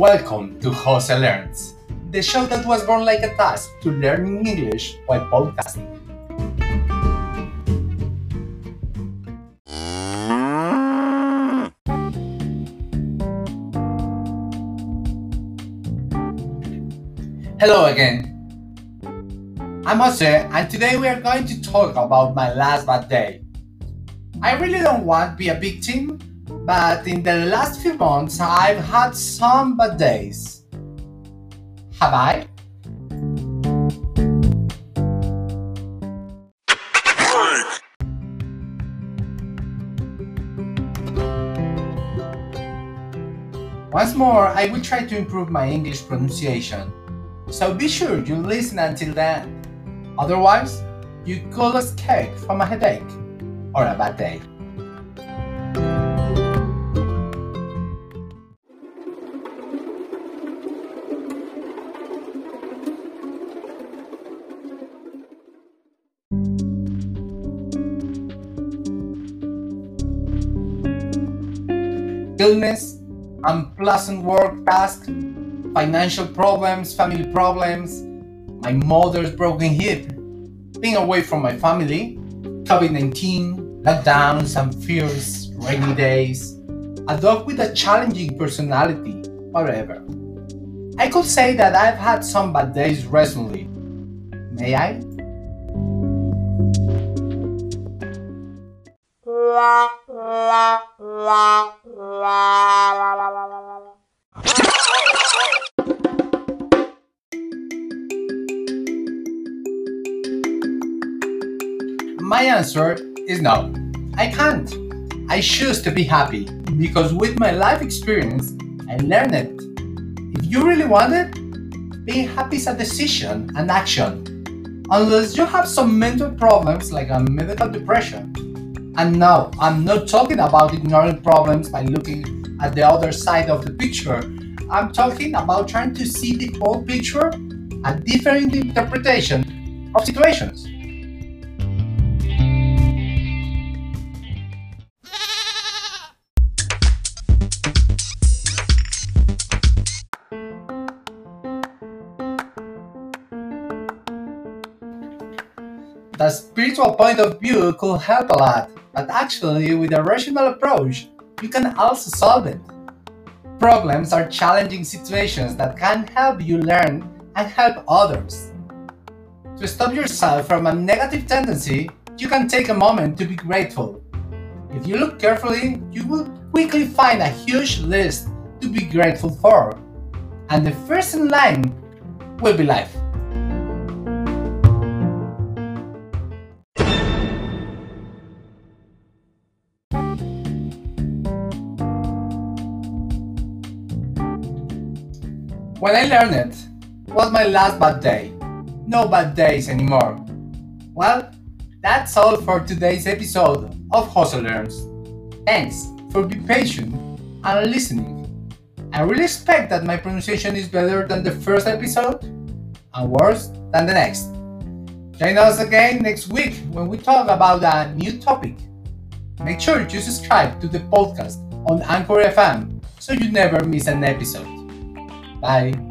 Welcome to Jose Learns, the show that was born like a task to learn English while podcasting. Hello again. I'm Jose, and today we are going to talk about my last bad day. I really don't want to be a victim, but in the last few months I've had some bad days. Have I? Once more, I will try to improve my English pronunciation. So be sure you listen until the end. Otherwise, you could escape from a headache or a bad day. Illness, unpleasant work tasks, financial problems, family problems, my mother's broken hip, being away from my family, COVID 19, lockdowns and fears, rainy days, a dog with a challenging personality, whatever. I could say that I've had some bad days recently. May I? My answer is no. I can't. I choose to be happy because with my life experience, I learned it. If you really want it, being happy is a decision and action. Unless you have some mental problems like a medical depression. And no, I'm not talking about ignoring problems by looking at the other side of the picture. I'm talking about trying to see the whole picture and different interpretation of situations. The spiritual point of view could help a lot, but actually, with a rational approach, you can also solve it. Problems are challenging situations that can help you learn and help others. To stop yourself from a negative tendency, you can take a moment to be grateful. If you look carefully, you will quickly find a huge list to be grateful for. And the first in line will be life. When I learned it, was my last bad day. No bad days anymore. Well, that's all for today's episode of Jose Learns. Thanks for being patient and listening. I really expect that my pronunciation is better than the first episode and worse than the next. Join us again next week when we talk about a new topic. Make sure you subscribe to the podcast on Anchor FM so you never miss an episode. Bye.